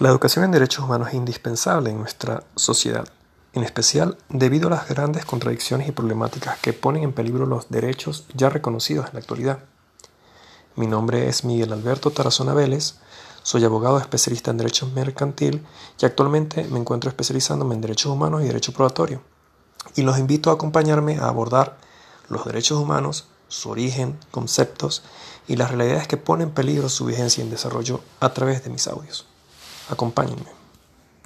La educación en derechos humanos es indispensable en nuestra sociedad, en especial debido a las grandes contradicciones y problemáticas que ponen en peligro los derechos ya reconocidos en la actualidad. Mi nombre es Miguel Alberto Tarazona Vélez, soy abogado especialista en derecho mercantil y actualmente me encuentro especializándome en derechos humanos y derecho probatorio. Y los invito a acompañarme a abordar los derechos humanos, su origen, conceptos y las realidades que ponen en peligro su vigencia y desarrollo a través de mis audios. Acompáñenme.